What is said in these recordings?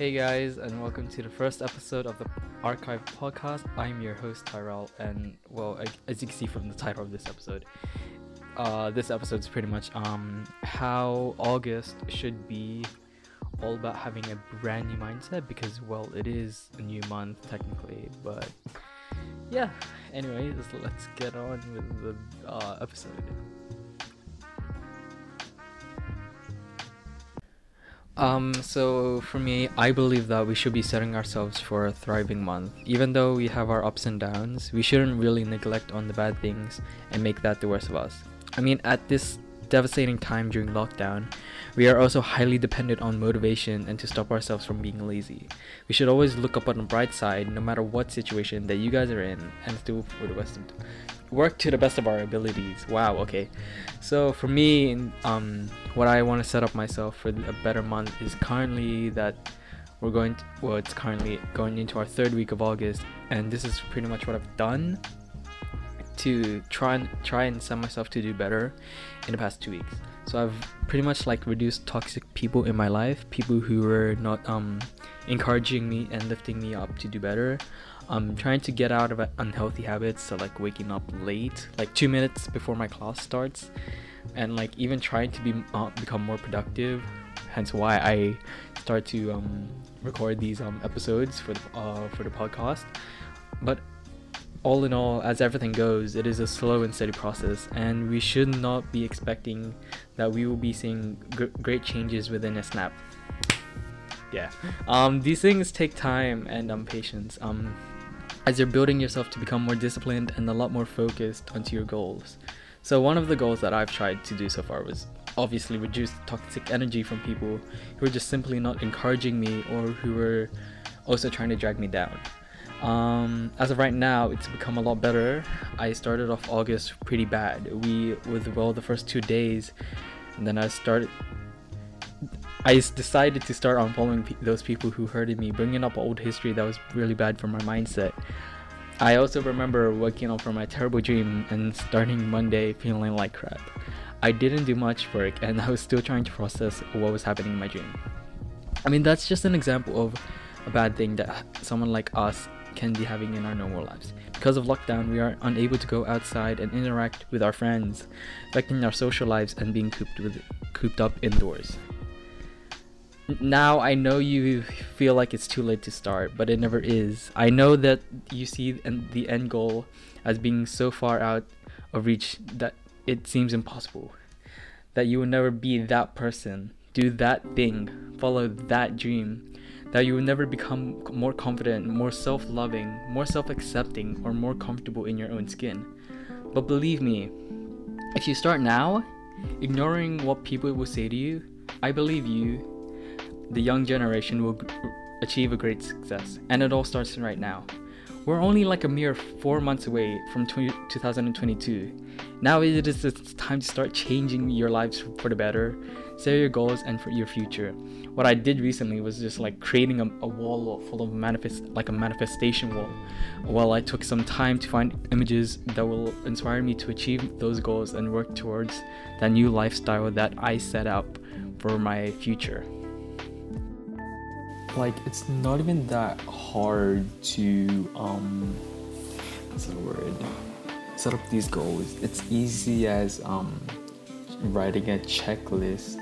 Hey guys, and welcome to the first episode of the Archive Podcast. I'm your host Tyrell, and well, as you can see from the title of this episode, uh, this episode is pretty much um how August should be all about having a brand new mindset because well, it is a new month technically, but yeah. Anyways, let's get on with the uh, episode. Um, so for me, I believe that we should be setting ourselves for a thriving month. Even though we have our ups and downs, we shouldn't really neglect on the bad things and make that the worst of us. I mean, at this devastating time during lockdown, we are also highly dependent on motivation and to stop ourselves from being lazy. We should always look up on the bright side no matter what situation that you guys are in and do for the best of work to the best of our abilities. Wow, okay. So for me, um, what I want to set up myself for a better month is currently that we're going to, well, it's currently going into our third week of August, and this is pretty much what I've done to try and try and set myself to do better in the past two weeks. So I've pretty much like reduced toxic people in my life, people who were not um encouraging me and lifting me up to do better. I'm trying to get out of unhealthy habits, so like waking up late, like two minutes before my class starts, and like even trying to be uh, become more productive. Hence why I start to um, record these um, episodes for the uh, for the podcast. But all in all, as everything goes, it is a slow and steady process, and we should not be expecting that we will be seeing great changes within a snap. Yeah, um, these things take time and um, patience. Um, as you're building yourself to become more disciplined and a lot more focused onto your goals. So one of the goals that I've tried to do so far was obviously reduce toxic energy from people who are just simply not encouraging me or who are also trying to drag me down. Um, as of right now, it's become a lot better. I started off August pretty bad. We with well the first two days, and then I started. I decided to start unfollowing pe- those people who hurted me, bringing up old history that was really bad for my mindset. I also remember waking up from my terrible dream and starting Monday feeling like crap. I didn't do much work, and I was still trying to process what was happening in my dream. I mean, that's just an example of a bad thing that someone like us can be having in our normal lives. Because of lockdown, we are unable to go outside and interact with our friends, affecting our social lives and being cooped with cooped up indoors. Now I know you feel like it's too late to start, but it never is. I know that you see the end goal as being so far out of reach that it seems impossible. That you will never be that person, do that thing, follow that dream that you will never become more confident, more self loving, more self accepting, or more comfortable in your own skin. But believe me, if you start now, ignoring what people will say to you, I believe you, the young generation, will achieve a great success. And it all starts right now. We're only like a mere four months away from 2022. Now it is time to start changing your lives for the better, set your goals, and for your future what I did recently was just like creating a, a wall full of manifest like a manifestation wall. While I took some time to find images that will inspire me to achieve those goals and work towards that new lifestyle that I set up for my future. Like it's not even that hard to um what's the word? Set up these goals. It's easy as um writing a checklist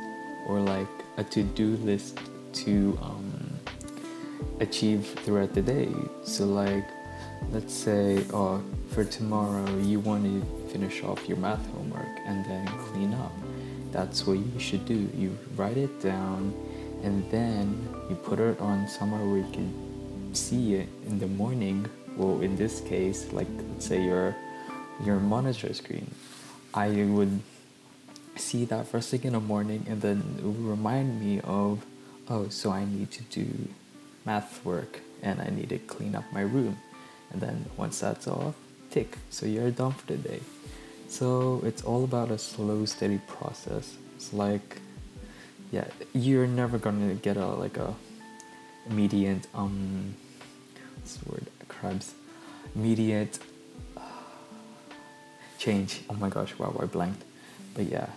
or like a to-do list to um, achieve throughout the day. So like, let's say, oh, for tomorrow you want to finish off your math homework and then clean up. That's what you should do. You write it down and then you put it on somewhere where you can see it in the morning. Well, in this case, like let's say your your monitor screen. I would see that first thing in the morning and then remind me of oh so i need to do math work and i need to clean up my room. And then once that's off tick. So you're done for the day. So it's all about a slow steady process. It's like yeah you're never gonna get a like a immediate um what's the word? Crabs. Immediate change. Oh my gosh wow i blanked. But yeah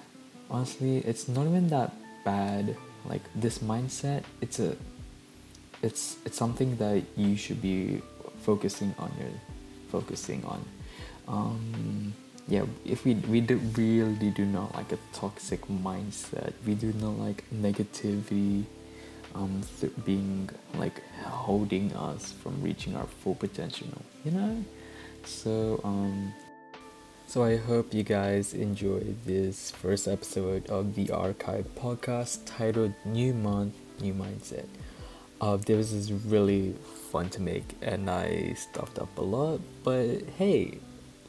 honestly, it's not even that bad. Like this mindset, it's a it's it's something that you should be focusing on your focusing on. Um, yeah if we we do really do not like a toxic mindset we do not like negativity um, th- being like holding us from reaching our full potential you know? So um so I hope you guys enjoyed this first episode of the archive podcast titled New Month, New Mindset. Uh, this is really fun to make and I stuffed up a lot, but hey,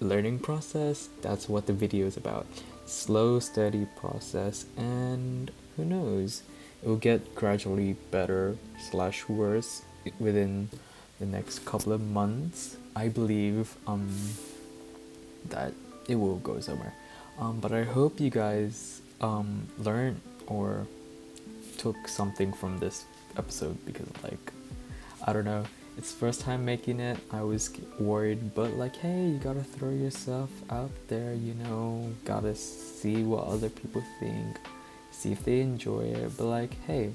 learning process, that's what the video is about. Slow, steady process and who knows, it will get gradually better slash worse within the next couple of months. I believe um that it will go somewhere. Um, but I hope you guys um, learned or took something from this episode because, like, I don't know, it's first time making it. I was worried, but like, hey, you gotta throw yourself out there, you know, gotta see what other people think, see if they enjoy it. But like, hey,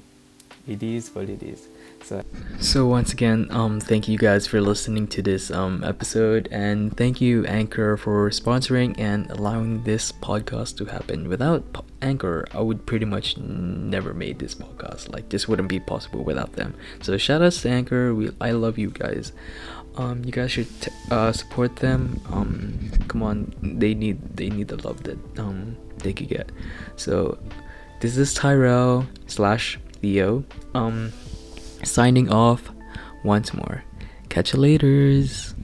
it is what it is. So, so once again, um, thank you guys for listening to this um episode, and thank you Anchor for sponsoring and allowing this podcast to happen. Without Anchor, I would pretty much never made this podcast. Like this wouldn't be possible without them. So shout out to Anchor. We I love you guys. Um, you guys should t- uh, support them. Um, come on, they need they need the love that um they could get. So this is Tyrell slash Theo. Um signing off once more. Catch you laters.